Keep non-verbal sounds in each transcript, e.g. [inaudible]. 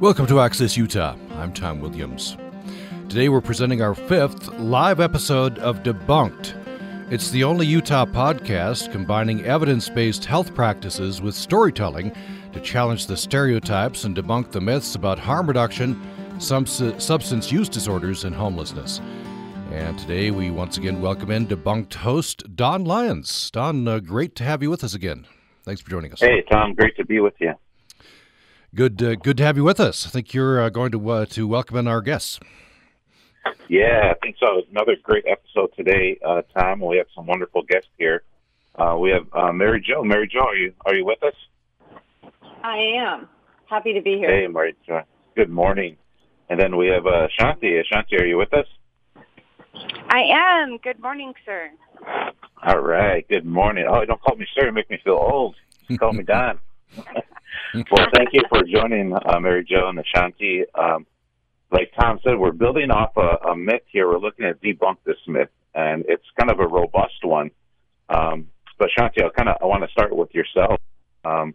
Welcome to Access Utah. I'm Tom Williams. Today we're presenting our fifth live episode of Debunked. It's the only Utah podcast combining evidence based health practices with storytelling to challenge the stereotypes and debunk the myths about harm reduction, substance use disorders, and homelessness. And today we once again welcome in debunked host Don Lyons. Don, uh, great to have you with us again. Thanks for joining us. Hey, Tom, great to be with you. Good, uh, good to have you with us. I think you're uh, going to uh, to welcome in our guests. Yeah, I think so. Another great episode today, uh, Tom. We have some wonderful guests here. Uh, we have uh, Mary Jo. Mary Jo, are you are you with us? I am happy to be here. Hey, Mary Jo. Good morning. And then we have uh, Shanti. Shanti, are you with us? I am. Good morning, sir. All right. Good morning. Oh, don't call me sir. You make me feel old. Just call me [laughs] Don. [laughs] well, thank you for joining uh, Mary Jo and Ashanti. Um, like Tom said, we're building off a, a, myth here. We're looking at debunk this myth, and it's kind of a robust one. Um, but Ashanti, I kind of I want to start with yourself, um,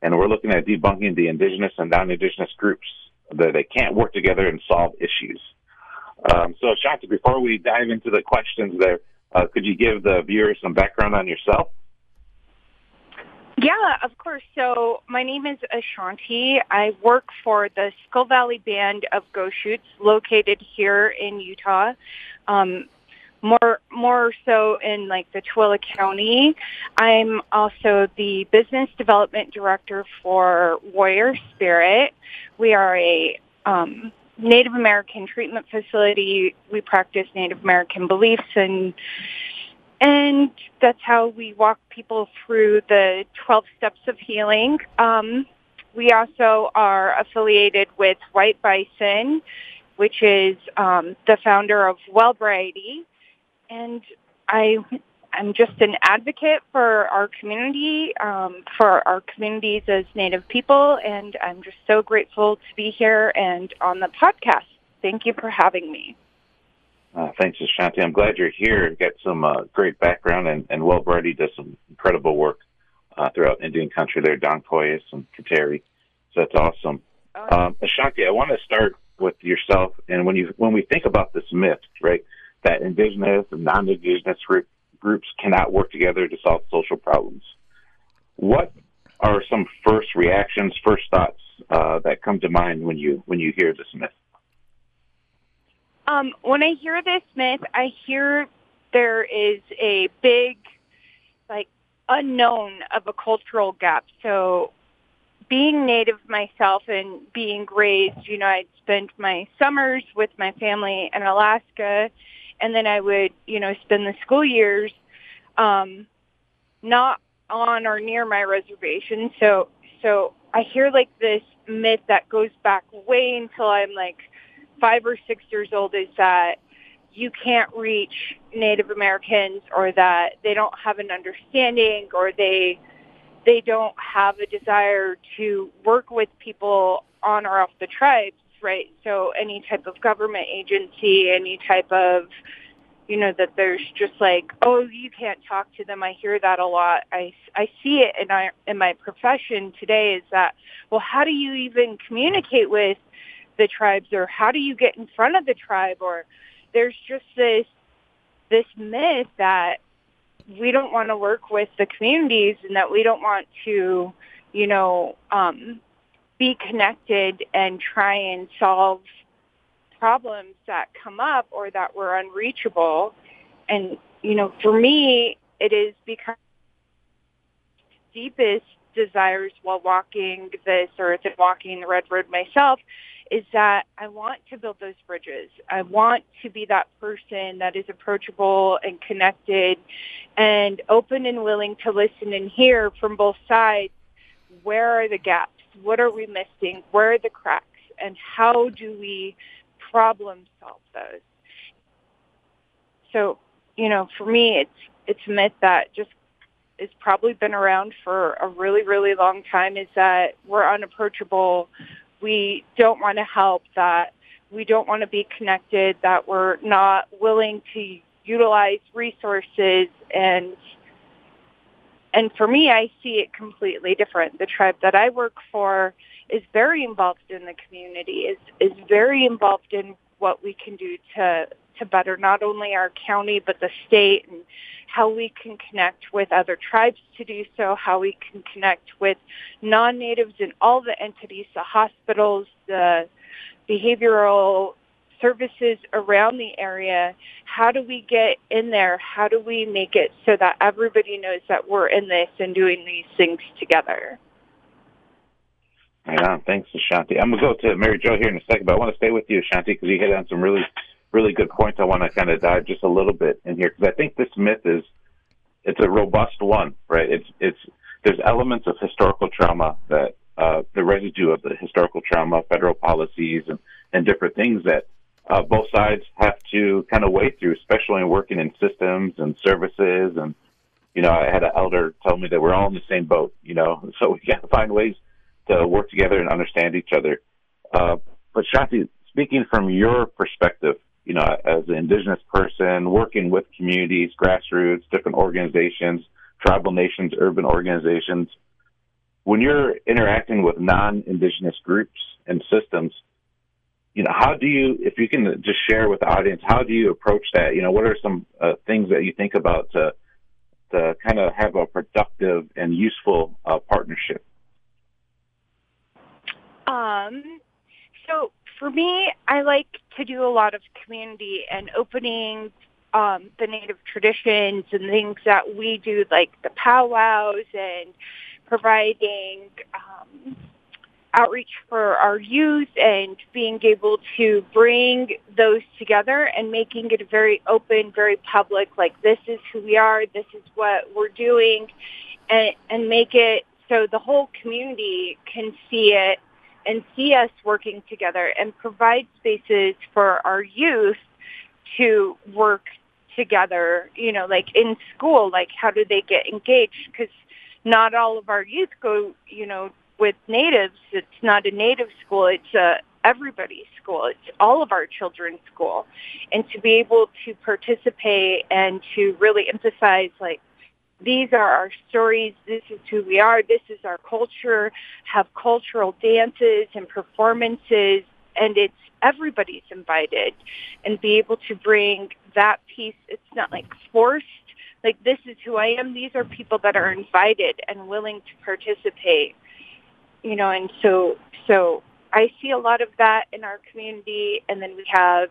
and we're looking at debunking the indigenous and non-indigenous groups that they can't work together and solve issues. Um, so, Ashanti, before we dive into the questions, there, uh, could you give the viewers some background on yourself? Yeah, of course. So my name is Ashanti. I work for the Skull Valley Band of Goshutes located here in Utah. Um, more more so in like the Tooele County. I'm also the business development director for Warrior Spirit. We are a um, Native American treatment facility. We practice Native American beliefs and and that's how we walk people through the 12 steps of healing. Um, we also are affiliated with White Bison, which is um, the founder of Wellbriety. And I, I'm just an advocate for our community, um, for our communities as Native people, and I'm just so grateful to be here and on the podcast. Thank you for having me. Uh, thanks, Ashanti. I'm glad you're here. You got some uh, great background, and, and brady does some incredible work uh, throughout Indian country there, Don Coyhis and Kateri. So that's awesome. Um, Ashanti, I want to start with yourself. And when you when we think about this myth, right, that indigenous and non-indigenous group, groups cannot work together to solve social problems, what are some first reactions, first thoughts uh, that come to mind when you when you hear this myth? Um, when I hear this myth, I hear there is a big, like, unknown of a cultural gap. So being native myself and being raised, you know, I'd spend my summers with my family in Alaska and then I would, you know, spend the school years um not on or near my reservation. So so I hear like this myth that goes back way until I'm like five or six years old is that you can't reach Native Americans or that they don't have an understanding or they they don't have a desire to work with people on or off the tribes, right? So any type of government agency, any type of you know that there's just like oh you can't talk to them i hear that a lot i i see it in our in my profession today is that well how do you even communicate with the tribes or how do you get in front of the tribe? Or there's just this this myth that we don't want to work with the communities and that we don't want to you know um be connected and try and solve problems that come up or that were unreachable. And you know for me it is because deepest desires while walking this or if it's walking the red road myself is that I want to build those bridges. I want to be that person that is approachable and connected and open and willing to listen and hear from both sides. Where are the gaps? What are we missing? Where are the cracks? And how do we problem solve those? So, you know, for me, it's it's a myth that just has probably been around for a really, really long time is that we're unapproachable we don't want to help, that we don't want to be connected, that we're not willing to utilize resources and and for me I see it completely different. The tribe that I work for is very involved in the community, is is very involved in what we can do to to better not only our county but the state and how we can connect with other tribes to do so, how we can connect with non-natives and all the entities, the hospitals, the behavioral services around the area. How do we get in there? How do we make it so that everybody knows that we're in this and doing these things together? On. Thanks, Ashanti. I'm going to go to Mary Jo here in a second, but I want to stay with you, Ashanti, because you hit on some really, really good points. I want to kind of dive just a little bit in here because I think this myth is it's a robust one, right? It's it's there's elements of historical trauma that uh, the residue of the historical trauma, federal policies, and and different things that uh, both sides have to kind of wade through, especially in working in systems and services. And you know, I had an elder tell me that we're all in the same boat. You know, [laughs] so we got to find ways to work together and understand each other. Uh, but Shanti, speaking from your perspective, you know, as an indigenous person working with communities, grassroots, different organizations, tribal nations, urban organizations, when you're interacting with non-indigenous groups and systems, you know, how do you, if you can just share with the audience, how do you approach that? You know, what are some uh, things that you think about to, to kind of have a productive and useful uh, partnership? Um, so for me, I like to do a lot of community and opening um, the native traditions and things that we do, like the powwows and providing um, outreach for our youth and being able to bring those together and making it very open, very public, like this is who we are, this is what we're doing, and, and make it so the whole community can see it and see us working together and provide spaces for our youth to work together, you know, like in school, like how do they get engaged? Because not all of our youth go, you know, with natives. It's not a native school. It's a everybody's school. It's all of our children's school. And to be able to participate and to really emphasize like these are our stories. This is who we are. This is our culture. Have cultural dances and performances, and it's everybody's invited, and be able to bring that piece. It's not like forced. Like this is who I am. These are people that are invited and willing to participate. You know, and so so I see a lot of that in our community, and then we have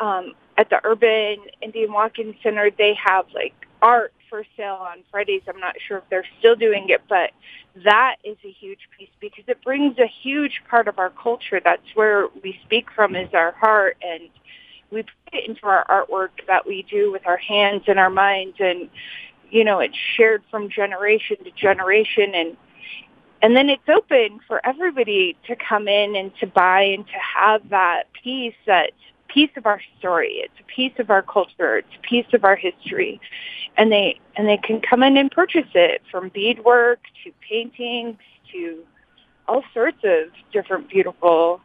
um, at the Urban Indian Walk-In Center. They have like art for sale on Fridays. I'm not sure if they're still doing it, but that is a huge piece because it brings a huge part of our culture. That's where we speak from is our heart and we put it into our artwork that we do with our hands and our minds and you know, it's shared from generation to generation and and then it's open for everybody to come in and to buy and to have that piece that piece of our story. It's a piece of our culture. It's a piece of our history. And they and they can come in and purchase it from beadwork to paintings to all sorts of different beautiful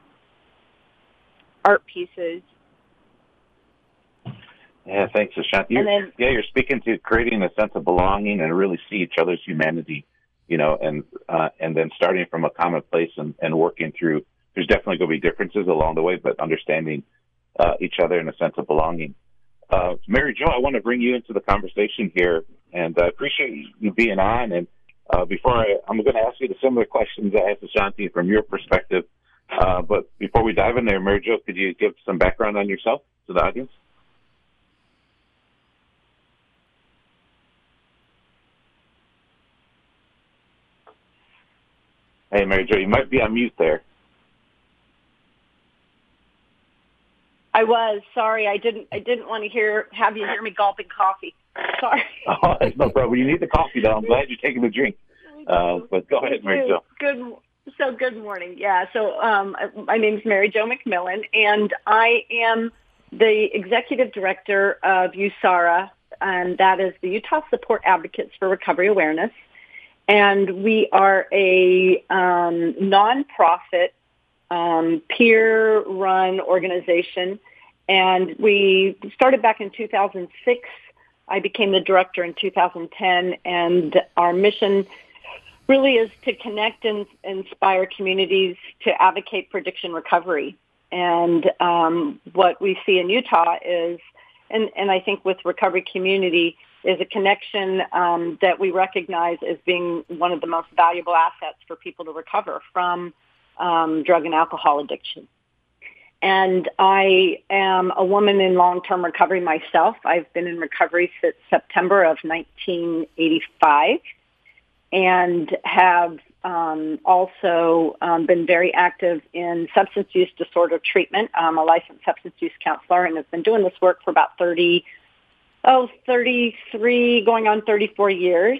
art pieces. Yeah, thanks, Ashanti. Then, yeah, you're speaking to creating a sense of belonging and really see each other's humanity, you know, and uh, and then starting from a common place and, and working through. There's definitely going to be differences along the way, but understanding uh, each other in a sense of belonging. Uh, Mary Jo, I want to bring you into the conversation here, and I appreciate you being on. And uh, before I, I'm going to ask you the similar questions I asked Ashanti from your perspective. Uh, but before we dive in there, Mary Jo, could you give some background on yourself to the audience? Hey, Mary Jo, you might be on mute there. I was sorry. I didn't. I didn't want to hear have you hear me gulping coffee. Sorry. [laughs] oh, no problem. You need the coffee, though. I'm glad you're taking the drink. Uh, but go ahead, Mary Jo. Good. So good morning. Yeah. So um, my name is Mary Jo McMillan, and I am the executive director of USARA, and that is the Utah Support Advocates for Recovery Awareness. And we are a um, nonprofit um, peer-run organization, and we started back in 2006. I became the director in 2010, and our mission really is to connect and inspire communities to advocate for addiction recovery. And um, what we see in Utah is, and, and I think with recovery community, is a connection um, that we recognize as being one of the most valuable assets for people to recover from um, drug and alcohol addiction. And I am a woman in long-term recovery myself. I've been in recovery since September of 1985 and have um, also um, been very active in substance use disorder treatment. I'm a licensed substance use counselor and have been doing this work for about 30, oh, 33, going on 34 years.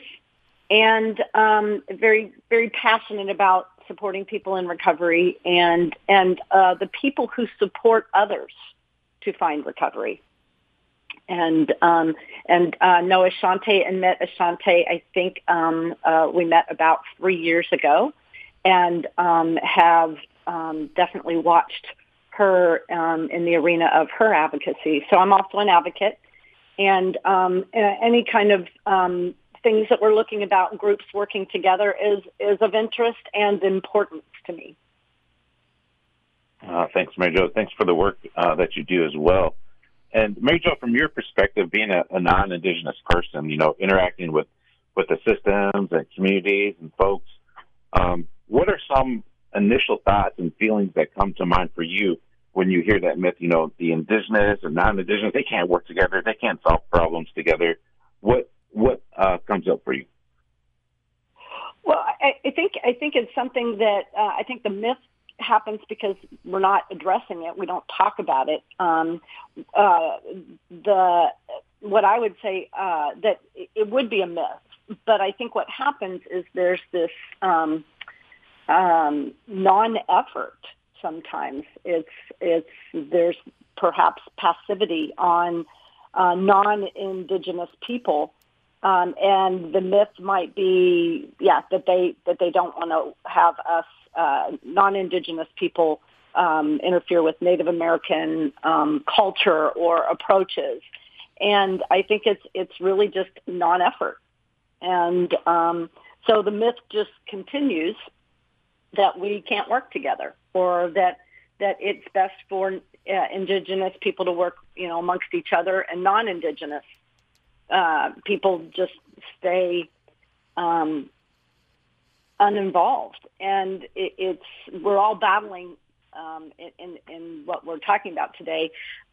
And um, very, very passionate about supporting people in recovery and, and uh, the people who support others to find recovery and um, and uh, know Ashanti and met Ashanti. I think um, uh, we met about three years ago, and um, have um, definitely watched her um, in the arena of her advocacy. So I'm also an advocate, and um, any kind of um, things that we're looking about groups working together is is of interest and importance to me. Uh, thanks, Mary Jo. Thanks for the work uh, that you do as well. And Mary Jo, from your perspective, being a, a non-Indigenous person, you know, interacting with with the systems and communities and folks, um, what are some initial thoughts and feelings that come to mind for you when you hear that myth? You know, the Indigenous and non-Indigenous they can't work together, they can't solve problems together. What what uh, comes up for you? Well, I, I think I think it's something that uh, I think the myth happens because we're not addressing it. We don't talk about it. Um, uh, the what I would say uh, that it would be a myth, but I think what happens is there's this um, um, non-effort. Sometimes it's it's there's perhaps passivity on uh, non-indigenous people um, and the myth might be, yeah, that they that they don't want to have us uh, non-indigenous people um, interfere with Native American um, culture or approaches. And I think it's it's really just non-effort. And um, so the myth just continues that we can't work together, or that that it's best for uh, indigenous people to work, you know, amongst each other, and non-indigenous uh, people just stay um, uninvolved, and it, it's we're all battling um, in, in what we're talking about today,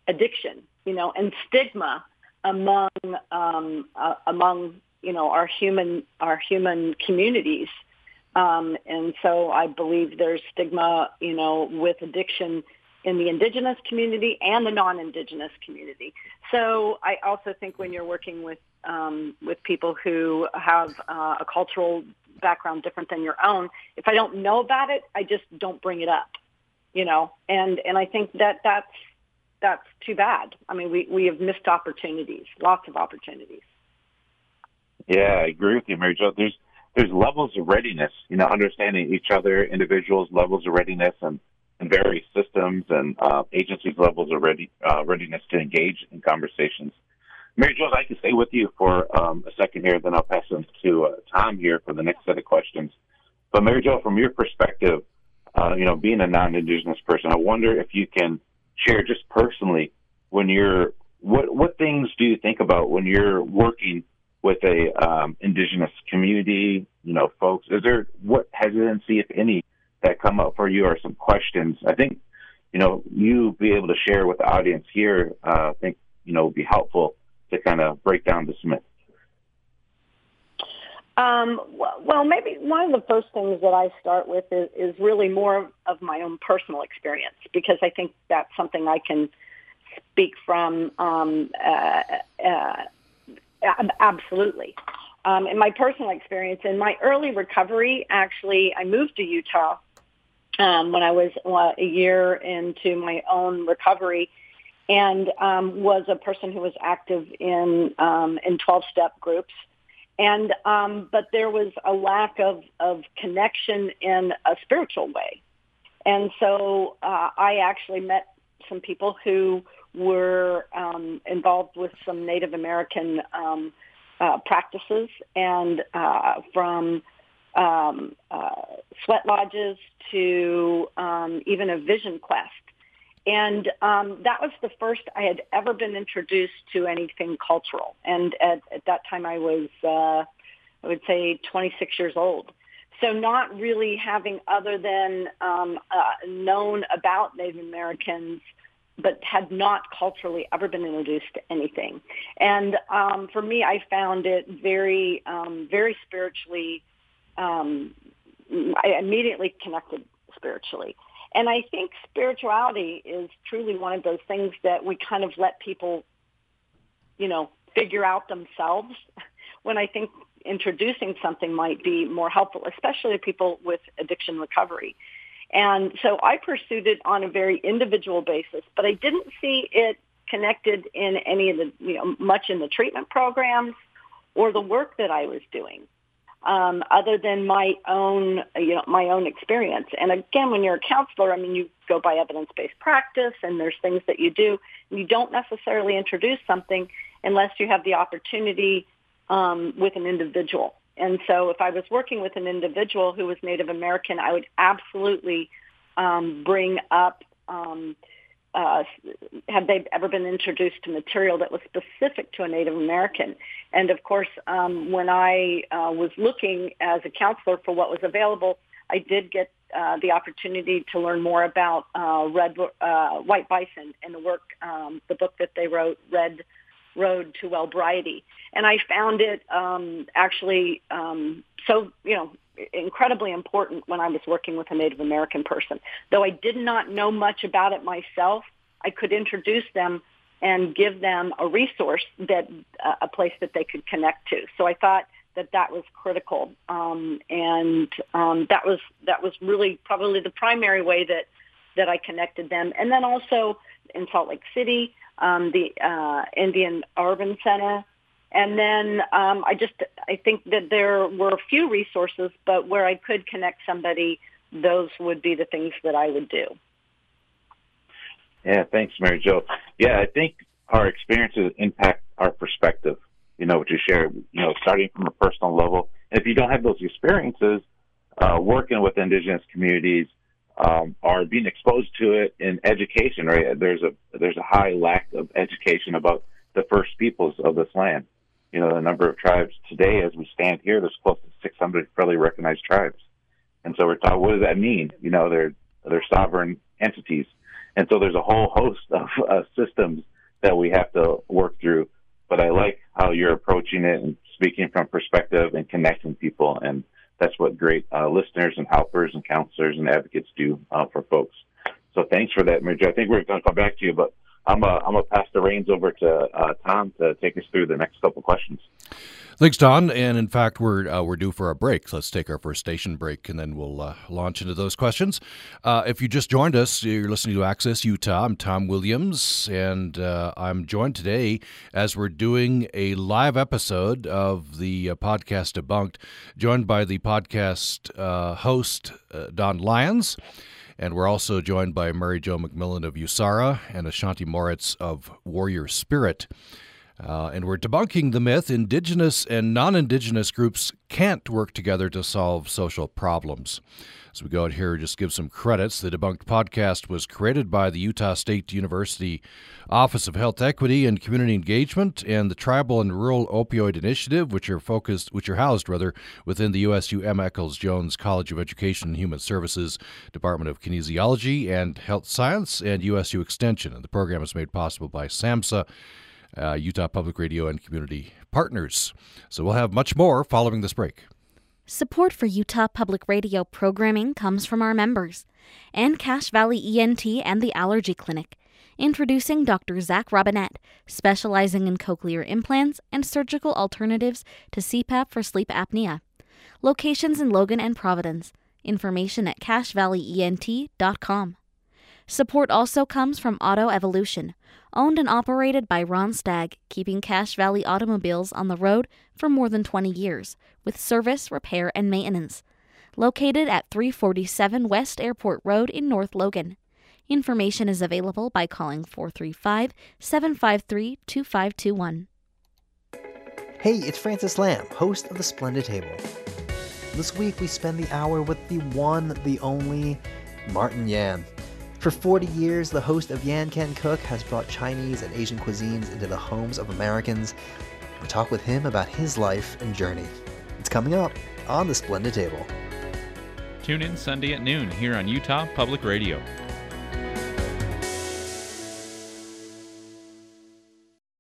addiction, you know, and stigma among um, uh, among you know our human our human communities. Um, and so I believe there's stigma, you know, with addiction in the indigenous community and the non-indigenous community. So I also think when you're working with um, with people who have uh, a cultural background different than your own, if I don't know about it, I just don't bring it up, you know. And and I think that that's that's too bad. I mean, we we have missed opportunities, lots of opportunities. Yeah, I agree with you, Mary Jo. There's there's levels of readiness, you know, understanding each other, individuals' levels of readiness, and and various systems and uh, agencies' levels of ready, uh, readiness to engage in conversations. Mary Jo, I can stay with you for um, a second here, then I'll pass them to uh, Tom here for the next set of questions. But Mary Jo, from your perspective, uh, you know, being a non-Indigenous person, I wonder if you can share just personally when you're what what things do you think about when you're working with a um, Indigenous community? You know, folks, is there what hesitancy, if any, that come up for you, or some questions? I think you know you be able to share with the audience here. Uh, I think you know would be helpful to kind of break down the myth? Um, well, maybe one of the first things that I start with is, is really more of my own personal experience because I think that's something I can speak from um, uh, uh, absolutely. Um, in my personal experience, in my early recovery, actually, I moved to Utah um, when I was uh, a year into my own recovery and um, was a person who was active in um, in 12-step groups. And um, but there was a lack of, of connection in a spiritual way, and so uh, I actually met some people who were um, involved with some Native American um, uh, practices and uh, from um, uh, sweat lodges to um, even a vision quest. And um, that was the first I had ever been introduced to anything cultural. And at, at that time, I was, uh, I would say, 26 years old. So not really having other than um, uh, known about Native Americans, but had not culturally ever been introduced to anything. And um, for me, I found it very, um, very spiritually. Um, I immediately connected spiritually. And I think spirituality is truly one of those things that we kind of let people, you know, figure out themselves. [laughs] When I think introducing something might be more helpful, especially to people with addiction recovery. And so I pursued it on a very individual basis, but I didn't see it connected in any of the, you know, much in the treatment programs or the work that I was doing. Um, other than my own, you know, my own experience. And again, when you're a counselor, I mean, you go by evidence-based practice, and there's things that you do. You don't necessarily introduce something unless you have the opportunity um, with an individual. And so if I was working with an individual who was Native American, I would absolutely um, bring up, um, uh, have they ever been introduced to material that was specific to a Native American? And of course, um, when I uh, was looking as a counselor for what was available, I did get uh, the opportunity to learn more about uh, Red uh, White Bison and the work, um, the book that they wrote, Red road to wellbriety. And I found it um, actually um, so, you know, incredibly important when I was working with a Native American person. Though I did not know much about it myself, I could introduce them and give them a resource that uh, a place that they could connect to. So I thought that that was critical, um, and um, that was that was really probably the primary way that that I connected them. And then also in Salt Lake City, um, the uh, Indian Urban Center. And then um, I just I think that there were a few resources, but where I could connect somebody, those would be the things that I would do. Yeah, thanks, Mary Jo. Yeah, I think our experiences impact our perspective. You know, what you share. You know, starting from a personal level. And if you don't have those experiences, uh, working with indigenous communities, um, are being exposed to it in education. Right, there's a there's a high lack of education about the first peoples of this land. You know, the number of tribes today, as we stand here, there's close to 600 federally recognized tribes, and so we're talking. What does that mean? You know, they're they're sovereign entities, and so there's a whole host of uh, systems that we have to work through. But I like how you're approaching it and speaking from perspective and connecting people and that's what great uh, listeners and helpers and counselors and advocates do uh, for folks. So thanks for that, Major. I think we're going to come back to you, but I'm I'm to pass the reins over to uh, Tom to take us through the next couple questions. Thanks, Don. And in fact, we're uh, we're due for a break. Let's take our first station break, and then we'll uh, launch into those questions. Uh, if you just joined us, you're listening to Access Utah. I'm Tom Williams, and uh, I'm joined today as we're doing a live episode of the uh, podcast Debunked, joined by the podcast host Don Lyons. And we're also joined by Mary Jo McMillan of USARA and Ashanti Moritz of Warrior Spirit. Uh, and we're debunking the myth indigenous and non indigenous groups can't work together to solve social problems. As we go out here, just give some credits. The Debunked podcast was created by the Utah State University Office of Health Equity and Community Engagement and the Tribal and Rural Opioid Initiative, which are focused, which are housed rather within the USU Emma Eccles Jones College of Education and Human Services, Department of Kinesiology and Health Science, and USU Extension. And the program is made possible by SAMHSA uh, Utah Public Radio and community partners. So we'll have much more following this break. Support for Utah Public Radio programming comes from our members and Cache Valley ENT and the Allergy Clinic. Introducing Dr. Zach Robinette, specializing in cochlear implants and surgical alternatives to CPAP for sleep apnea. Locations in Logan and Providence. Information at cachevalleyent.com. Support also comes from Auto Evolution, owned and operated by Ron Stagg, keeping Cache Valley automobiles on the road for more than 20 years, with service, repair, and maintenance. Located at 347 West Airport Road in North Logan. Information is available by calling 435 753 2521. Hey, it's Francis Lam, host of The Splendid Table. This week we spend the hour with the one, the only Martin Yan. For 40 years, the host of Yan Can Cook has brought Chinese and Asian cuisines into the homes of Americans. We talk with him about his life and journey. It's coming up on the Splendid Table. Tune in Sunday at noon here on Utah Public Radio.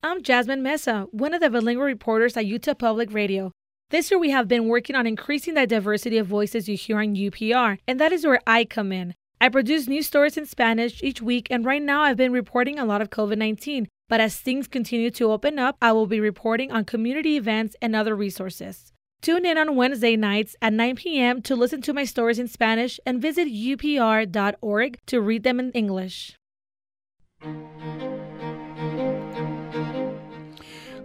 I'm Jasmine Mesa, one of the bilingual reporters at Utah Public Radio. This year, we have been working on increasing the diversity of voices you hear on UPR, and that is where I come in. I produce news stories in Spanish each week, and right now I've been reporting a lot of COVID 19. But as things continue to open up, I will be reporting on community events and other resources. Tune in on Wednesday nights at 9 p.m. to listen to my stories in Spanish and visit upr.org to read them in English.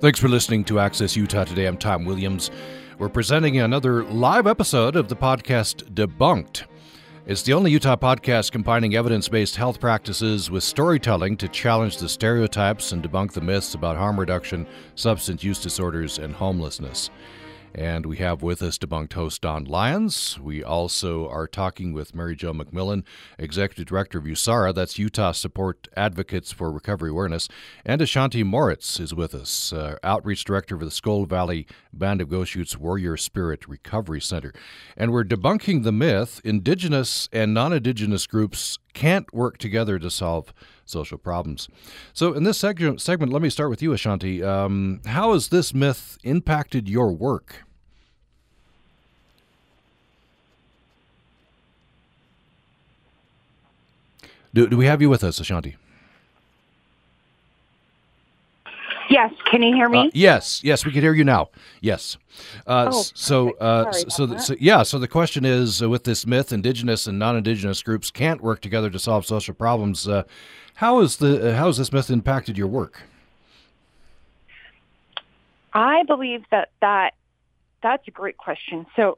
Thanks for listening to Access Utah today. I'm Tom Williams. We're presenting another live episode of the podcast Debunked. It's the only Utah podcast combining evidence based health practices with storytelling to challenge the stereotypes and debunk the myths about harm reduction, substance use disorders, and homelessness. And we have with us debunked host Don Lyons. We also are talking with Mary Jo McMillan, Executive Director of USARA, that's Utah Support Advocates for Recovery Awareness. And Ashanti Moritz is with us, uh, Outreach Director for the Skull Valley Band of Goshutes Warrior Spirit Recovery Center. And we're debunking the myth Indigenous and non Indigenous groups can't work together to solve social problems. So, in this seg- segment, let me start with you, Ashanti. Um, how has this myth impacted your work? Do, do we have you with us, Ashanti? Yes, can you hear me? Uh, yes, yes, we can hear you now. Yes. Uh, oh, so, uh, so, so, yeah. So the question is, uh, with this myth, indigenous and non-indigenous groups can't work together to solve social problems. Uh, how is the uh, how has this myth impacted your work? I believe that that that's a great question. So,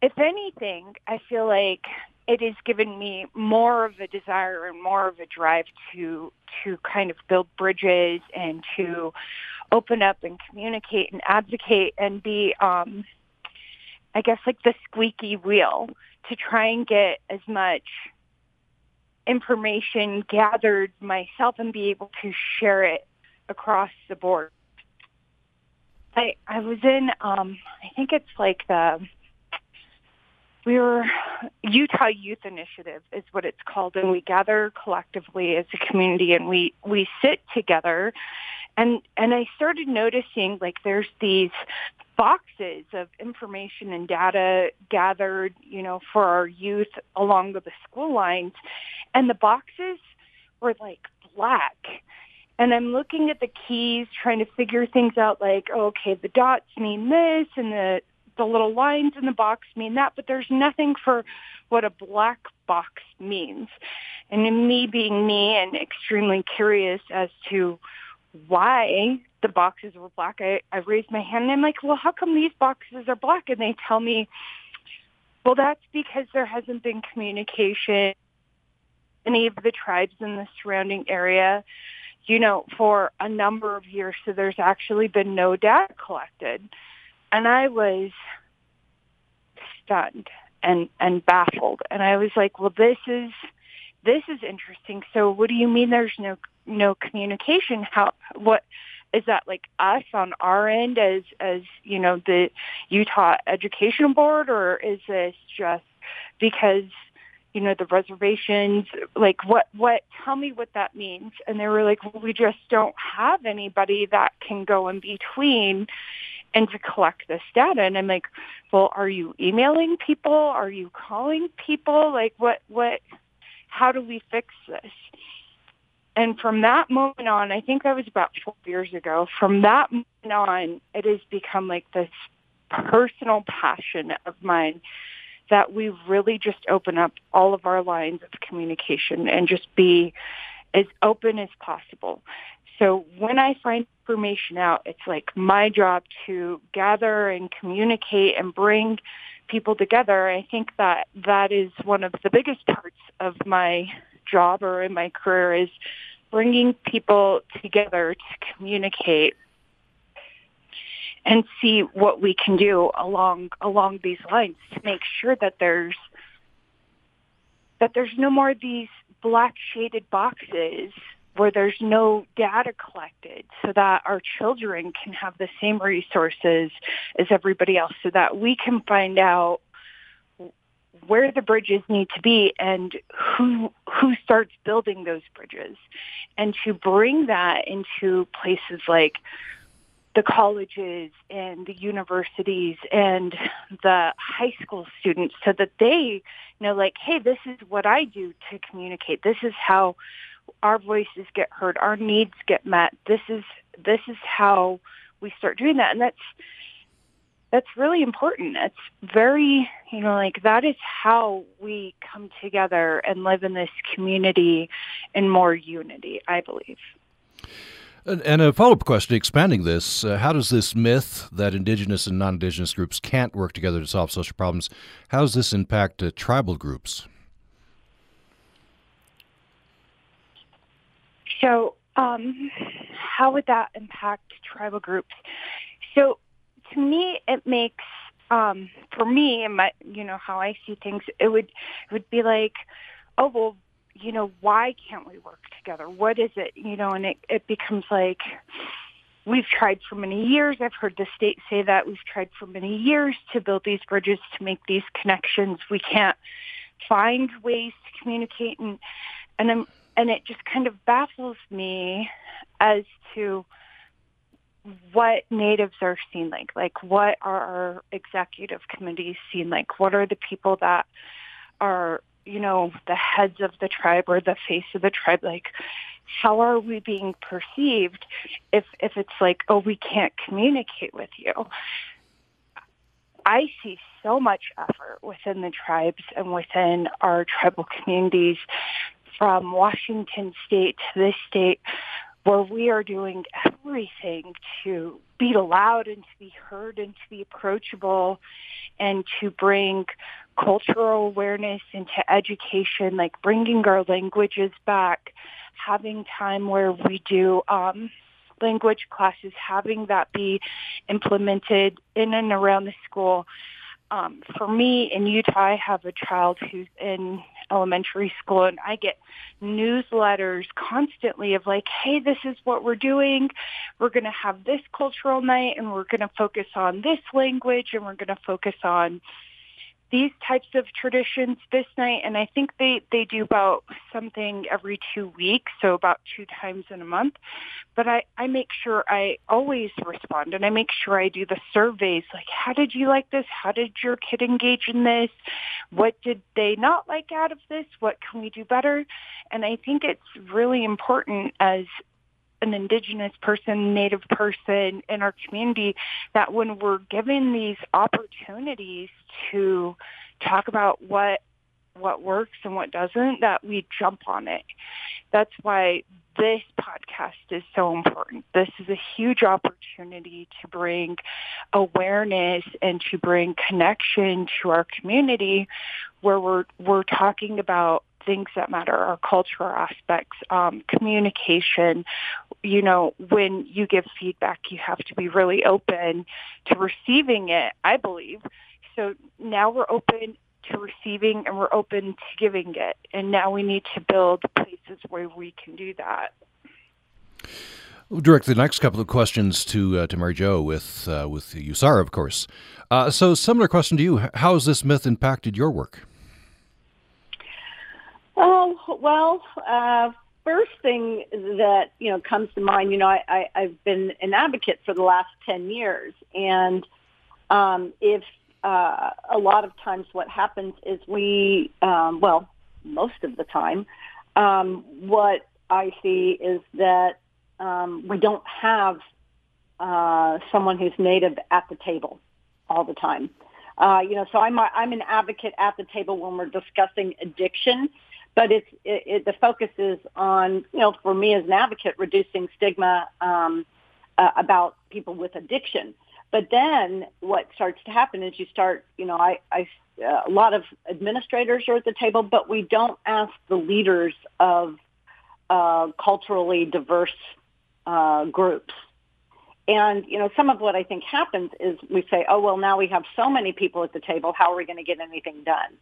if anything, I feel like it has given me more of a desire and more of a drive to to kind of build bridges and to open up and communicate and advocate and be um I guess like the squeaky wheel to try and get as much information gathered myself and be able to share it across the board. I I was in um I think it's like the we were Utah Youth Initiative is what it's called, and we gather collectively as a community, and we we sit together, and and I started noticing like there's these boxes of information and data gathered, you know, for our youth along the school lines, and the boxes were like black. And I'm looking at the keys, trying to figure things out like, oh, okay, the dots mean this and the the little lines in the box mean that, but there's nothing for what a black box means. And me being me and extremely curious as to why the boxes were black, I, I raised my hand and I'm like, well, how come these boxes are black? And they tell me, well, that's because there hasn't been communication any of the tribes in the surrounding area, you know, for a number of years. So there's actually been no data collected and I was stunned and and baffled. And I was like well this is this is interesting. So what do you mean there's no no communication? How what is that like us on our end as as you know the Utah Education Board? Or is this just because you know the reservations like what what tell me what that means? And they were like well we just don't have anybody that can go in between and to collect this data. And I'm like, well, are you emailing people? Are you calling people? Like what, what, how do we fix this? And from that moment on, I think that was about four years ago, from that moment on, it has become like this personal passion of mine that we really just open up all of our lines of communication and just be as open as possible. So when I find information out, it's like my job to gather and communicate and bring people together. I think that that is one of the biggest parts of my job or in my career is bringing people together to communicate. and see what we can do along along these lines to make sure that there's that there's no more of these black shaded boxes where there's no data collected so that our children can have the same resources as everybody else so that we can find out where the bridges need to be and who who starts building those bridges. And to bring that into places like the colleges and the universities and the high school students so that they know like hey this is what I do to communicate. This is how our voices get heard our needs get met this is this is how we start doing that and that's that's really important. It's very, you know, like that is how we come together and live in this community in more unity, I believe. And, a follow up question expanding this uh, how does this myth that indigenous and non indigenous groups can't work together to solve social problems, how does this impact uh, tribal groups? So, um, how would that impact tribal groups? So, to me, it makes um, for me and my, you know, how I see things, it would it would be like, oh well, you know, why can't we work together? What is it, you know? And it it becomes like we've tried for many years. I've heard the state say that we've tried for many years to build these bridges to make these connections. We can't find ways to communicate, and and I'm, and it just kind of baffles me as to what natives are seen like. Like, what are our executive committees seen like? What are the people that are, you know, the heads of the tribe or the face of the tribe like? How are we being perceived if if it's like, oh, we can't communicate with you? I see so much effort within the tribes and within our tribal communities from Washington state to this state where we are doing everything to be loud and to be heard and to be approachable and to bring cultural awareness into education, like bringing our languages back, having time where we do um, language classes, having that be implemented in and around the school. Um, for me in Utah, I have a child who's in elementary school and I get newsletters constantly of like, hey, this is what we're doing. We're going to have this cultural night and we're going to focus on this language and we're going to focus on these types of traditions this night and I think they they do about something every 2 weeks so about two times in a month. But I I make sure I always respond and I make sure I do the surveys like how did you like this? How did your kid engage in this? What did they not like out of this? What can we do better? And I think it's really important as an indigenous person, native person in our community that when we're given these opportunities to talk about what what works and what doesn't, that we jump on it. That's why this podcast is so important. This is a huge opportunity to bring awareness and to bring connection to our community where we're we're talking about things that matter, our cultural aspects, um, communication. You know, when you give feedback, you have to be really open to receiving it, I believe. So now we're open to receiving and we're open to giving it. And now we need to build places where we can do that. We'll direct the next couple of questions to uh, to Mary Jo with uh, with USARA, of course. Uh, so, similar question to you: How has this myth impacted your work? Oh well, uh, first thing that you know comes to mind, you know, I, I, I've been an advocate for the last ten years, and um, if uh, a lot of times what happens is we, um, well, most of the time, um, what I see is that um, we don't have uh, someone who's native at the table all the time. Uh, you know, so I'm I'm an advocate at the table when we're discussing addiction, but it's it, it, the focus is on you know for me as an advocate reducing stigma um, uh, about people with addiction. But then what starts to happen is you start, you know, I, I uh, a lot of administrators are at the table, but we don't ask the leaders of uh, culturally diverse uh, groups. And, you know, some of what I think happens is we say, oh, well, now we have so many people at the table. How are we going to get anything done?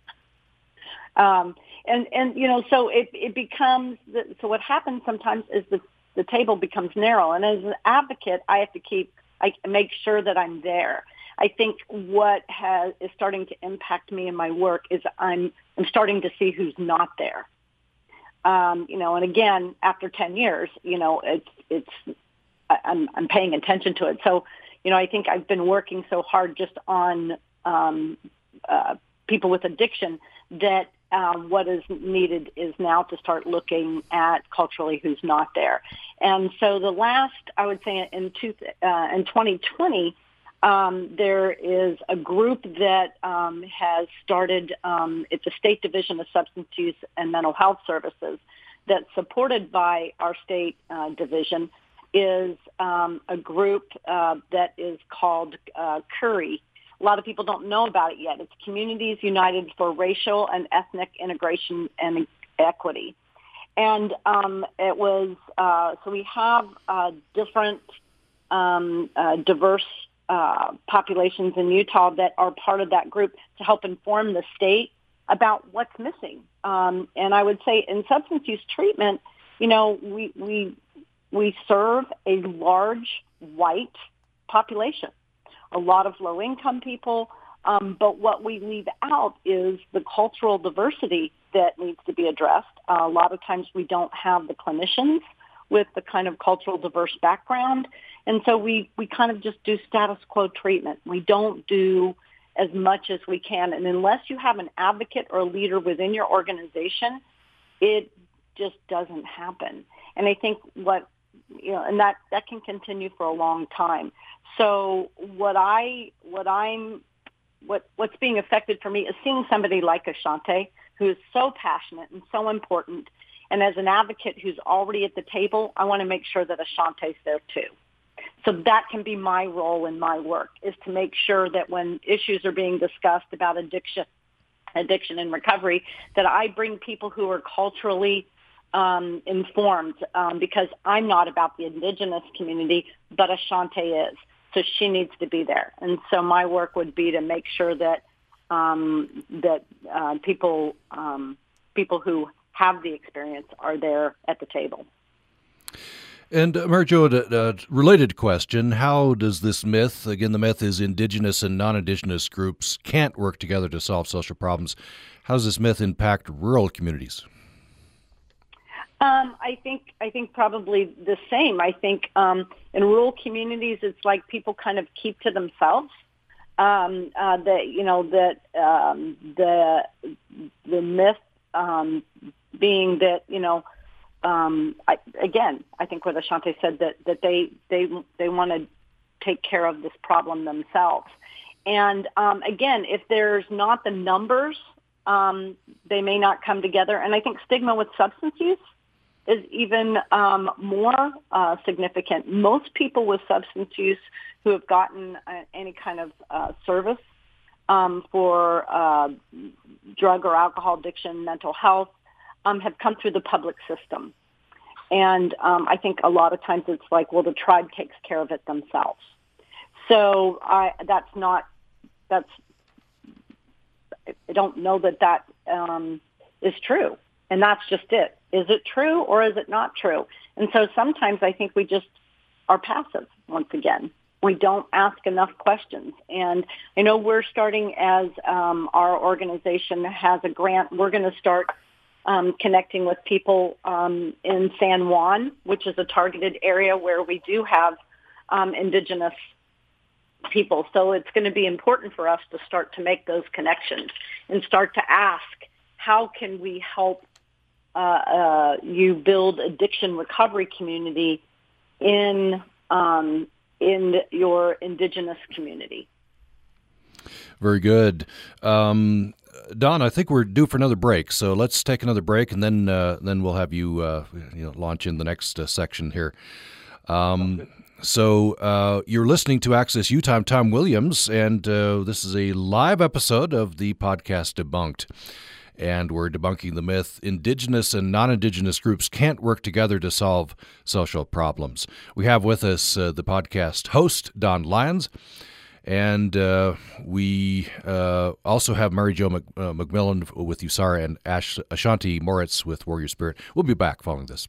Um, and, and, you know, so it, it becomes, the, so what happens sometimes is the, the table becomes narrow. And as an advocate, I have to keep, I make sure that I'm there. I think what has, is starting to impact me in my work is I'm, I'm starting to see who's not there. Um, you know, and again, after 10 years, you know, it's, it's I'm, I'm paying attention to it. So, you know, I think I've been working so hard just on um, uh, people with addiction that um, what is needed is now to start looking at culturally who's not there. And so the last, I would say in, two, uh, in 2020, um, there is a group that um, has started, um, it's a state division of substance use and mental health services that's supported by our state uh, division is um, a group uh, that is called uh, CURI. A lot of people don't know about it yet. It's Communities United for Racial and Ethnic Integration and Equity. And um, it was, uh, so we have uh, different um, uh, diverse uh, populations in Utah that are part of that group to help inform the state about what's missing. Um, and I would say in substance use treatment, you know, we, we we serve a large white population, a lot of low income people. Um, but what we leave out is the cultural diversity that needs to be addressed. Uh, a lot of times we don't have the clinicians with the kind of cultural diverse background. And so we, we kind of just do status quo treatment. We don't do as much as we can. And unless you have an advocate or a leader within your organization, it just doesn't happen. And I think what you know, and that that can continue for a long time. So what I what I'm what what's being affected for me is seeing somebody like Ashanti who is so passionate and so important. And as an advocate who's already at the table, I want to make sure that Ashanti's there too. So that can be my role in my work is to make sure that when issues are being discussed about addiction, addiction and recovery, that I bring people who are culturally um, informed um, because I'm not about the indigenous community, but Ashanti is. So she needs to be there. And so my work would be to make sure that um, that uh, people um, people who have the experience are there at the table. And uh, a, a related question: How does this myth? Again, the myth is indigenous and non-indigenous groups can't work together to solve social problems. How does this myth impact rural communities? Um, I think I think probably the same. I think um, in rural communities, it's like people kind of keep to themselves. Um, uh, that you know that um, the the myth um, being that you know um, I, again, I think what Ashanti said that that they they they want to take care of this problem themselves. And um, again, if there's not the numbers, um, they may not come together. And I think stigma with substance use is even um, more uh, significant. Most people with substance use who have gotten uh, any kind of uh, service um, for uh, drug or alcohol addiction, mental health, um, have come through the public system. And um, I think a lot of times it's like, well, the tribe takes care of it themselves. So I, that's not, that's, I don't know that that um, is true. And that's just it. Is it true or is it not true? And so sometimes I think we just are passive once again. We don't ask enough questions. And I know we're starting as um, our organization has a grant. We're going to start um, connecting with people um, in San Juan, which is a targeted area where we do have um, indigenous people. So it's going to be important for us to start to make those connections and start to ask, how can we help uh, uh, you build addiction recovery community in um, in your indigenous community. Very good. Um, Don, I think we're due for another break, so let's take another break, and then uh, then we'll have you uh, you know launch in the next uh, section here. Um, so uh, you're listening to Access Utah. Tom Williams, and uh, this is a live episode of the podcast Debunked. And we're debunking the myth indigenous and non indigenous groups can't work together to solve social problems. We have with us uh, the podcast host, Don Lyons. And uh, we uh, also have Mary Jo Mc, uh, McMillan with USARA and Ash, Ashanti Moritz with Warrior Spirit. We'll be back following this.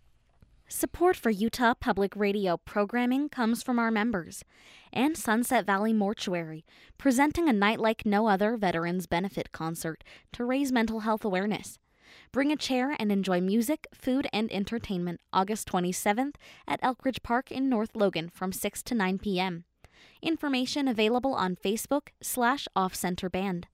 Support for Utah Public Radio programming comes from our members and Sunset Valley Mortuary, presenting a night like no other Veterans Benefit concert to raise mental health awareness. Bring a chair and enjoy music, food, and entertainment August 27th at Elkridge Park in North Logan from 6 to 9 p.m. Information available on Facebook slash Off Center Band.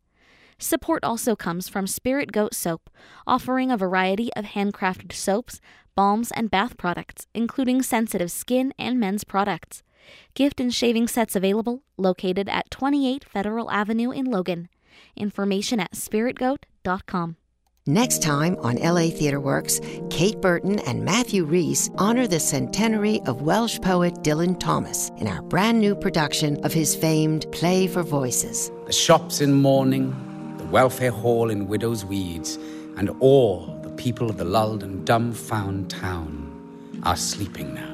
Support also comes from Spirit Goat Soap, offering a variety of handcrafted soaps, balms, and bath products, including sensitive skin and men's products. Gift and shaving sets available, located at 28 Federal Avenue in Logan. Information at spiritgoat.com. Next time on LA Theatre Works, Kate Burton and Matthew Rhys honor the centenary of Welsh poet Dylan Thomas in our brand new production of his famed Play for Voices. The shops in mourning, the welfare hall in widow's weeds, and all the people of the lulled and dumbfound town are sleeping now.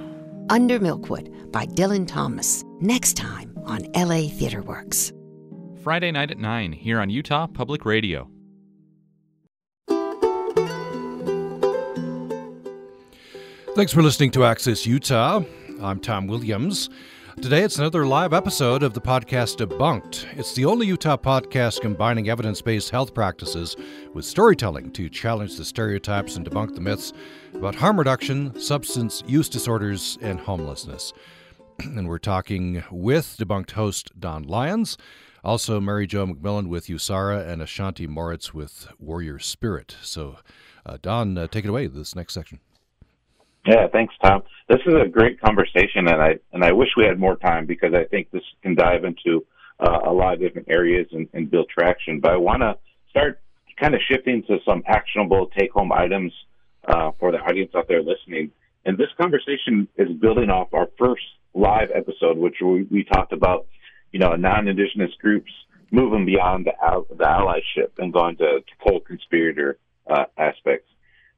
Under Milkwood by Dylan Thomas. Next time on LA Theatre Works. Friday night at 9 here on Utah Public Radio. Thanks for listening to Access Utah. I'm Tom Williams. Today it's another live episode of the podcast Debunked. It's the only Utah podcast combining evidence based health practices with storytelling to challenge the stereotypes and debunk the myths about harm reduction, substance use disorders, and homelessness. [clears throat] and we're talking with debunked host Don Lyons, also Mary Jo McMillan with USARA, and Ashanti Moritz with Warrior Spirit. So, uh, Don, uh, take it away, this next section. Yeah, thanks, Tom. This is a great conversation, and I and I wish we had more time because I think this can dive into uh, a lot of different areas and, and build traction. But I want to start kind of shifting to some actionable take-home items uh, for the audience out there listening. And this conversation is building off our first live episode, which we, we talked about, you know, non-indigenous groups moving beyond the, the allyship and going to, to co-conspirator uh, aspects.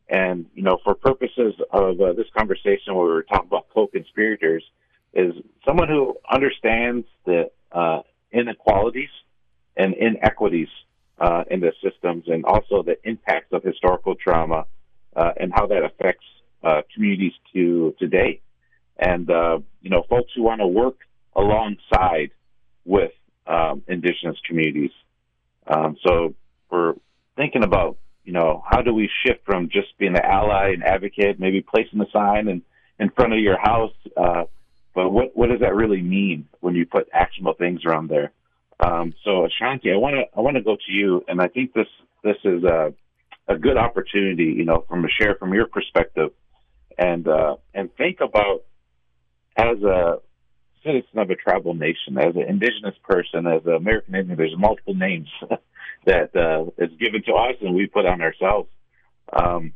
And, you know, for purposes of uh, this conversation where we were talking about co-conspirators, is someone who understands the uh, inequalities and inequities uh, in the systems and also the impacts of historical trauma uh, and how that affects uh, communities to today. And, uh, you know, folks who want to work alongside with um, indigenous communities. Um, so we're thinking about you know, how do we shift from just being an ally and advocate, maybe placing a sign in, in front of your house, uh, but what what does that really mean when you put actionable things around there? Um, so Ashanti, I want to I want to go to you, and I think this this is a a good opportunity, you know, from a share from your perspective, and uh, and think about as a citizen of a tribal nation, as an indigenous person, as an American Indian. There's multiple names [laughs] that uh, is given to us and we put on ourselves. Um,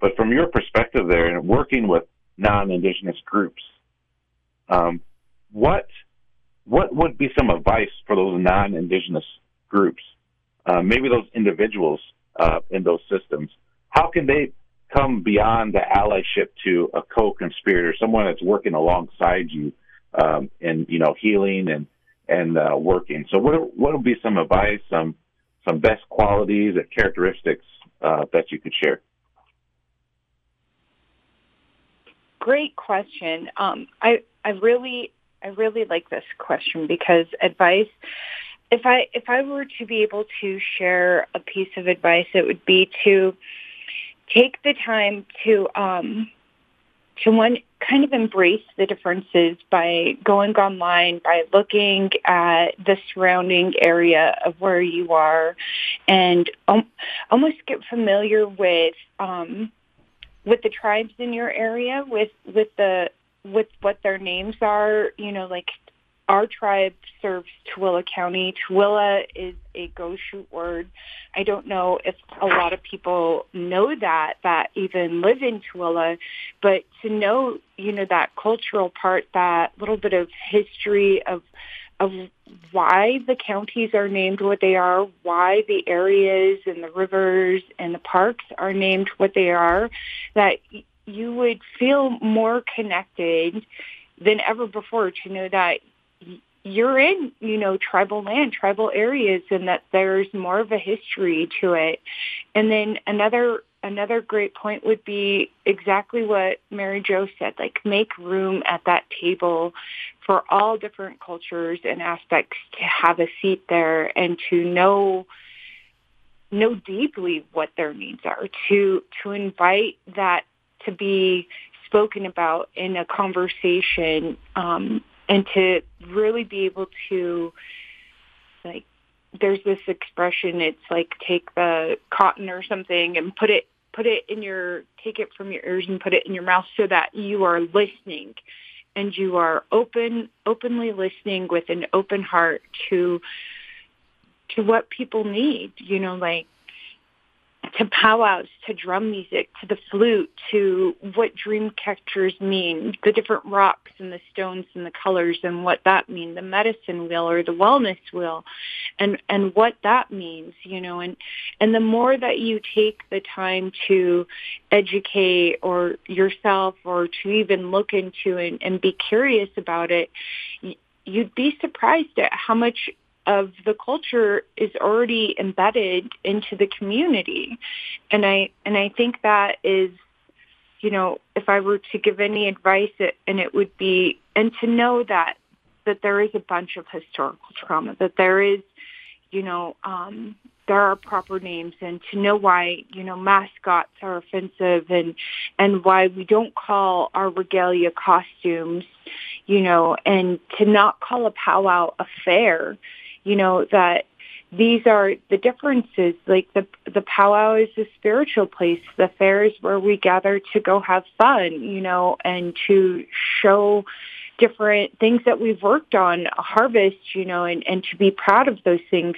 but from your perspective there and working with non-indigenous groups, um, what what would be some advice for those non-indigenous groups, uh, maybe those individuals uh, in those systems? How can they come beyond the allyship to a co-conspirator, someone that's working alongside you um, in you know healing and and uh, working? So what what would be some advice, some some best qualities and characteristics uh, that you could share? Great question. Um, I I really I really like this question because advice. If I if I were to be able to share a piece of advice, it would be to take the time to um, to one kind of embrace the differences by going online, by looking at the surrounding area of where you are, and um, almost get familiar with um, with the tribes in your area, with with the with what their names are. You know, like our tribe serves Tooele County. Tooele is a Goshute word. I don't know if a lot of people know that, that even live in Tooele, but to know, you know, that cultural part, that little bit of history of, of why the counties are named what they are, why the areas and the rivers and the parks are named what they are, that you would feel more connected than ever before to know that you're in, you know, tribal land, tribal areas, and that there's more of a history to it. And then another another great point would be exactly what Mary Jo said, like make room at that table for all different cultures and aspects to have a seat there and to know know deeply what their needs are, to to invite that to be spoken about in a conversation um, and to really be able to like there's this expression it's like take the cotton or something and put it put it in your take it from your ears and put it in your mouth so that you are listening. And you are open openly listening with an open heart to to what people need you know like to powwows, to drum music, to the flute, to what dream catchers mean, the different rocks and the stones and the colors and what that mean, the medicine wheel or the wellness wheel and, and what that means, you know, and, and the more that you take the time to educate or yourself or to even look into and, and be curious about it, you'd be surprised at how much of the culture is already embedded into the community. And I and I think that is you know, if I were to give any advice it, and it would be and to know that that there is a bunch of historical trauma, that there is, you know, um, there are proper names and to know why, you know, mascots are offensive and and why we don't call our regalia costumes, you know, and to not call a powwow a fair you know, that these are the differences. Like the the powwow is a spiritual place. The fair is where we gather to go have fun, you know, and to show different things that we've worked on, a harvest, you know, and, and to be proud of those things.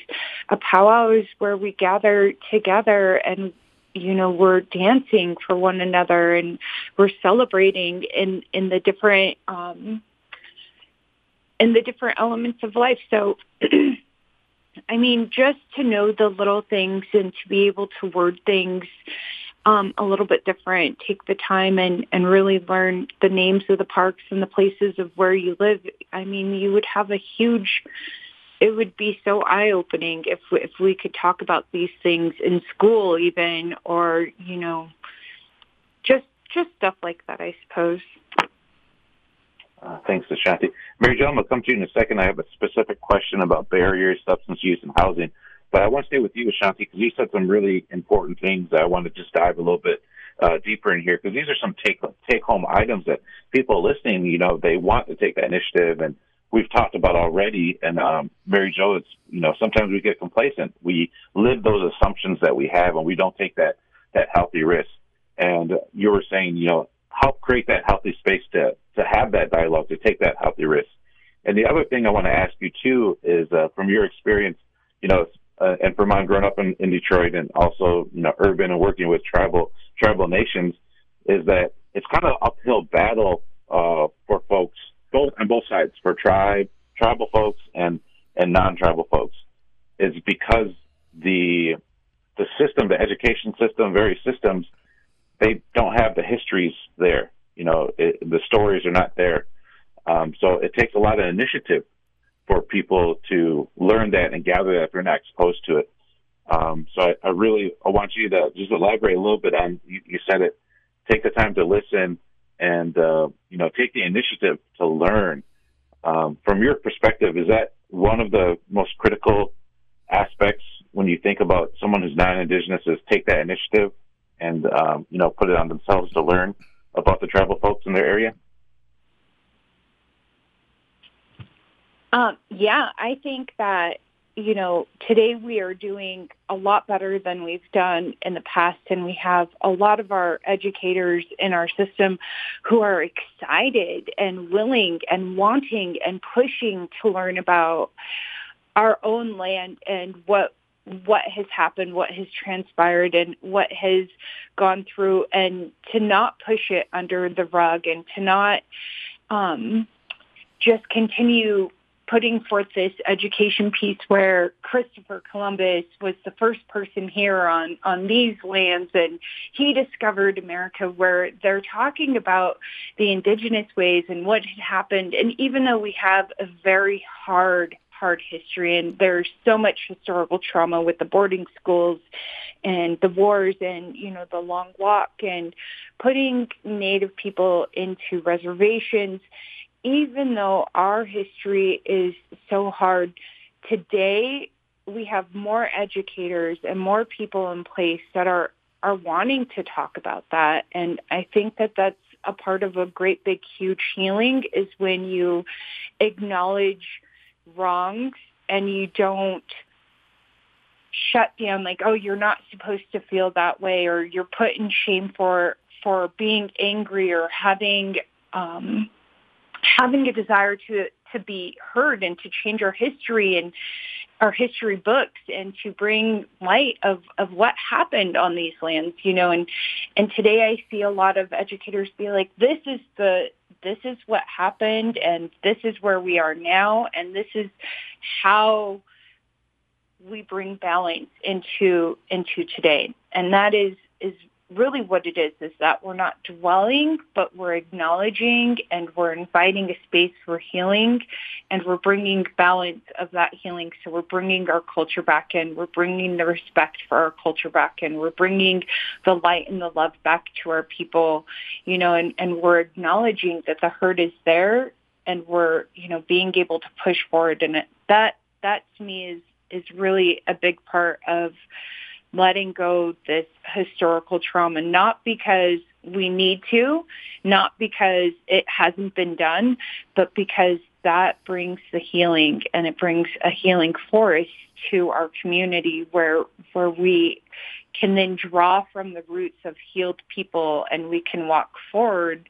A powwow is where we gather together and you know we're dancing for one another and we're celebrating in in the different um in the different elements of life so [clears throat] I mean, just to know the little things and to be able to word things um, a little bit different, take the time and, and really learn the names of the parks and the places of where you live. I mean, you would have a huge, it would be so eye-opening if, if we could talk about these things in school even, or, you know, just, just stuff like that, I suppose. Uh, thanks, Ashanti. Mary Jo, I'll come to you in a second. I have a specific question about barriers, substance use, and housing. But I want to stay with you, Ashanti, because you said some really important things I want to just dive a little bit uh, deeper in here, because these are some take take home items that people listening, you know, they want to take that initiative, and we've talked about already. And um, Mary Jo, it's you know, sometimes we get complacent. We live those assumptions that we have, and we don't take that that healthy risk. And you were saying, you know, help create that healthy space to to have that dialogue, to take that healthy risk. And the other thing I want to ask you too is, uh, from your experience, you know, uh, and from mine growing up in, in Detroit and also, you know, urban and working with tribal tribal nations, is that it's kind of uphill battle uh, for folks both on both sides for tribe tribal folks and and non-tribal folks. Is because the the system, the education system, various systems, they don't have the histories there. You know, it, the stories are not there. Um, so it takes a lot of initiative for people to learn that and gather that if they're not exposed to it. Um, so I, I, really I want you to just elaborate a little bit on you, you said it. Take the time to listen and uh, you know take the initiative to learn. Um, from your perspective, is that one of the most critical aspects when you think about someone who's non-indigenous? Is take that initiative and um, you know put it on themselves to learn about the tribal folks in their area? Um, yeah, I think that you know today we are doing a lot better than we've done in the past, and we have a lot of our educators in our system who are excited and willing and wanting and pushing to learn about our own land and what what has happened, what has transpired, and what has gone through, and to not push it under the rug and to not um, just continue putting forth this education piece where Christopher Columbus was the first person here on, on these lands and he discovered America where they're talking about the indigenous ways and what had happened. And even though we have a very hard hard history and there's so much historical trauma with the boarding schools and the wars and you know the long walk and putting native people into reservations. Even though our history is so hard today we have more educators and more people in place that are are wanting to talk about that. And i think that that's a part of a great big huge healing is when you acknowledge wrongs and you don't shut down like oh you're not supposed to feel that way or you're put in shame for for being angry or having um having a desire to to be heard and to change our history and our history books and to bring light of, of what happened on these lands, you know, and, and today I see a lot of educators be like, this is the, this is what happened and this is where we are now and this is how we bring balance into, into today. And that is, is really what it is is that we're not dwelling, but we're acknowledging and we're inviting a space for healing and we're bringing balance of that healing. So we're bringing our culture back in. We're bringing the respect for our culture back in. We're bringing the light and the love back to our people, you know, and, and we're acknowledging that the hurt is there and we're, you know, being able to push forward. And it, that, that to me is, is really a big part of letting go this historical trauma, not because we need to, not because it hasn't been done, but because that brings the healing and it brings a healing force to our community where where we can then draw from the roots of healed people and we can walk forward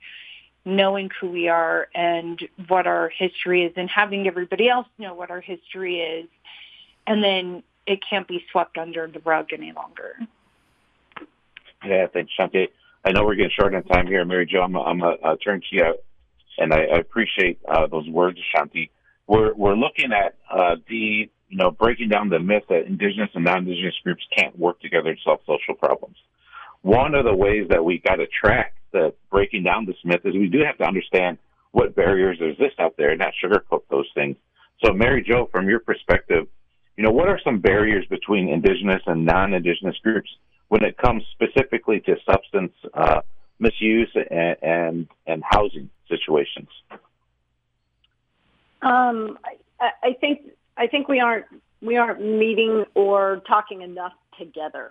knowing who we are and what our history is and having everybody else know what our history is and then it can't be swept under the rug any longer. Yeah, thanks, Shanti. I know we're getting short on time here, Mary Jo. I'm, I'm a, a turn to you, and I, I appreciate uh, those words, Shanti. We're we're looking at uh, the you know breaking down the myth that indigenous and non-indigenous groups can't work together to solve social problems. One of the ways that we got to track the breaking down this myth is we do have to understand what barriers exist out there and not sugarcoat those things. So, Mary Jo, from your perspective, you know, what are some barriers between indigenous and non-indigenous groups when it comes specifically to substance uh, misuse and, and, and housing situations? Um, I, I think I think we aren't we aren't meeting or talking enough together,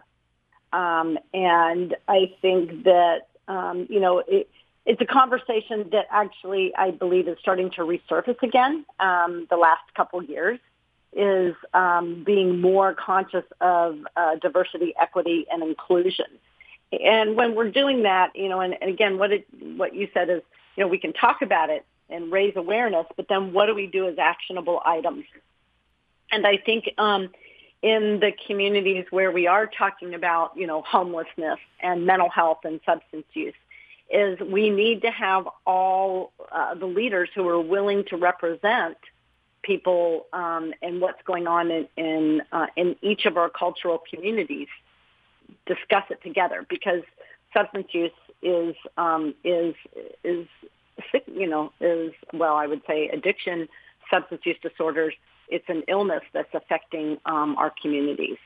um, and I think that um, you know it, it's a conversation that actually I believe is starting to resurface again um, the last couple years is um, being more conscious of uh, diversity, equity, and inclusion. And when we're doing that, you know, and, and again, what it, what you said is, you know, we can talk about it and raise awareness, but then what do we do as actionable items? And I think um, in the communities where we are talking about, you know, homelessness and mental health and substance use, is we need to have all uh, the leaders who are willing to represent people um, and what's going on in in, uh, in each of our cultural communities discuss it together because substance use is um, is is you know is well I would say addiction substance use disorders it's an illness that's affecting um, our communities.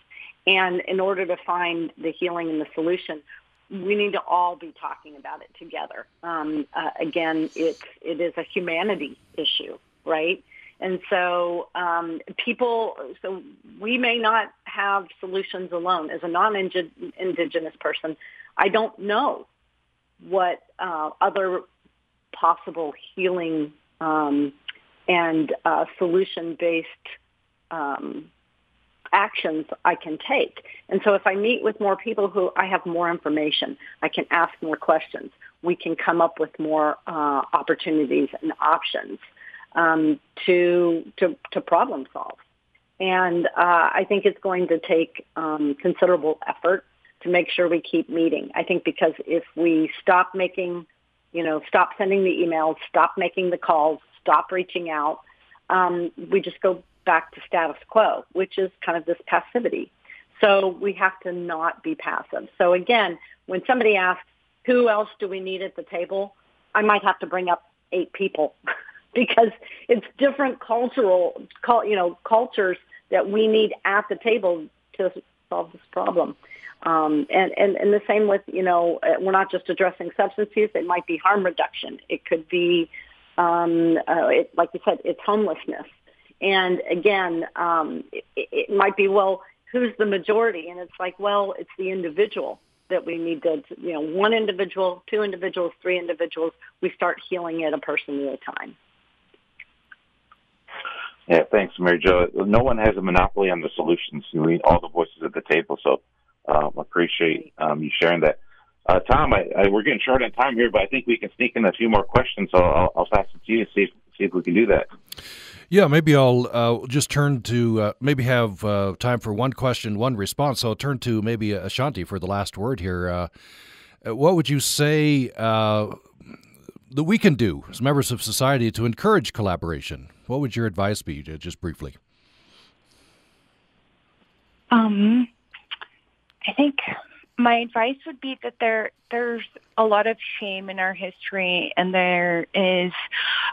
And in order to find the healing and the solution we need to all be talking about it together. Um, uh, again it's it is a humanity issue right and so um, people, so we may not have solutions alone. As a non-indigenous person, I don't know what uh, other possible healing um, and uh, solution-based um, actions I can take. And so if I meet with more people who I have more information, I can ask more questions. We can come up with more uh, opportunities and options um, to, to, to problem solve. And uh, I think it's going to take um, considerable effort to make sure we keep meeting. I think because if we stop making, you know, stop sending the emails, stop making the calls, stop reaching out, um, we just go back to status quo, which is kind of this passivity. So we have to not be passive. So again, when somebody asks, who else do we need at the table? I might have to bring up eight people [laughs] [laughs] because it's different cultural, you know, cultures that we need at the table to solve this problem. Um, and, and, and the same with, you know, uh, we're not just addressing substance use. It might be harm reduction. It could be, um, uh, it, like you said, it's homelessness. And again, um, it, it might be, well, who's the majority? And it's like, well, it's the individual that we need to, you know, one individual, two individuals, three individuals. We start healing it a person at a time. Yeah, thanks, Mary Jo. No one has a monopoly on the solutions. You need all the voices at the table. So uh, appreciate um, you sharing that. Uh, Tom, I, I, we're getting short on time here, but I think we can sneak in a few more questions. So I'll, I'll pass it to you and see if, see if we can do that. Yeah, maybe I'll uh, just turn to uh, maybe have uh, time for one question, one response. So I'll turn to maybe Ashanti for the last word here. Uh, what would you say uh, that we can do as members of society to encourage collaboration? What would your advice be, just briefly? Um, I think my advice would be that there there's a lot of shame in our history and there is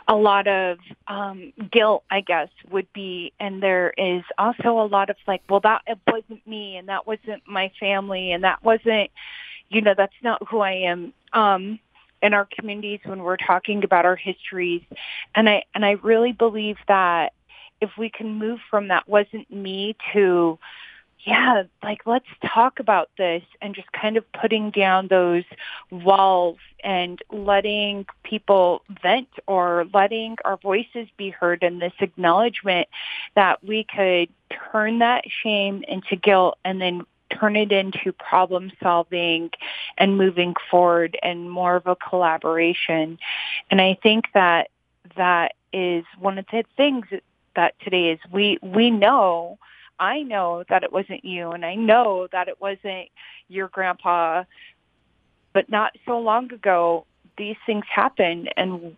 a lot of um guilt i guess would be and there is also a lot of like well that wasn't me and that wasn't my family and that wasn't you know that's not who i am um in our communities when we're talking about our histories. And i and i really believe that if we can move from that wasn't me to yeah, like let's talk about this and just kind of putting down those walls and letting people vent or letting our voices be heard and this acknowledgement that we could turn that shame into guilt and then turn it into problem solving and moving forward and more of a collaboration. And I think that that is one of the things that today is we we know I know that it wasn't you and I know that it wasn't your grandpa, but not so long ago, these things happened and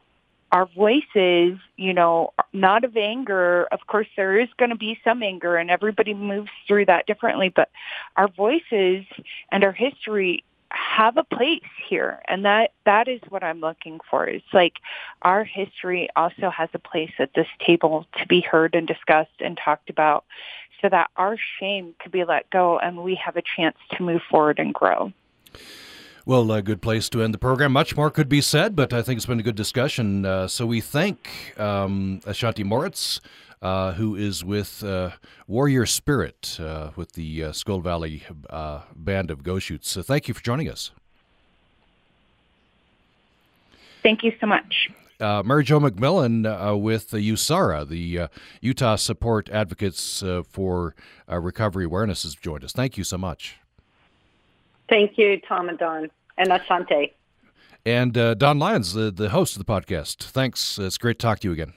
our voices, you know, not of anger. Of course, there is going to be some anger and everybody moves through that differently, but our voices and our history have a place here and that that is what i'm looking for it's like our history also has a place at this table to be heard and discussed and talked about so that our shame could be let go and we have a chance to move forward and grow. Well, a good place to end the program. Much more could be said, but I think it's been a good discussion. Uh, so we thank um, Ashanti Moritz, uh, who is with uh, Warrior Spirit uh, with the uh, Skull Valley uh, Band of Goshutes. So thank you for joining us. Thank you so much uh, Mary Jo McMillan uh, with the USARA, the uh, Utah Support Advocates uh, for uh, Recovery Awareness, has joined us. Thank you so much. Thank you, Tom and Don, and Asante. And uh, Don Lyons, the, the host of the podcast. Thanks. It's great to talk to you again.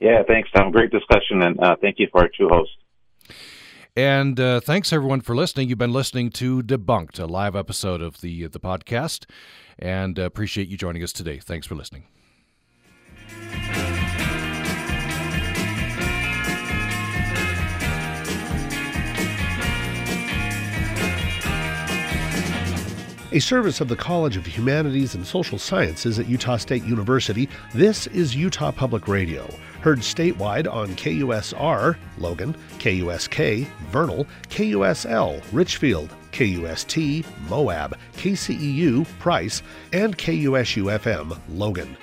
Yeah, thanks, Tom. Great discussion, and thank you for our two hosts. And uh, thanks everyone for listening. You've been listening to Debunked, a live episode of the the podcast, and uh, appreciate you joining us today. Thanks for listening. A service of the College of Humanities and Social Sciences at Utah State University, this is Utah Public Radio. Heard statewide on KUSR, Logan, KUSK, Vernal, KUSL, Richfield, KUST, Moab, KCEU, Price, and KUSU FM, Logan.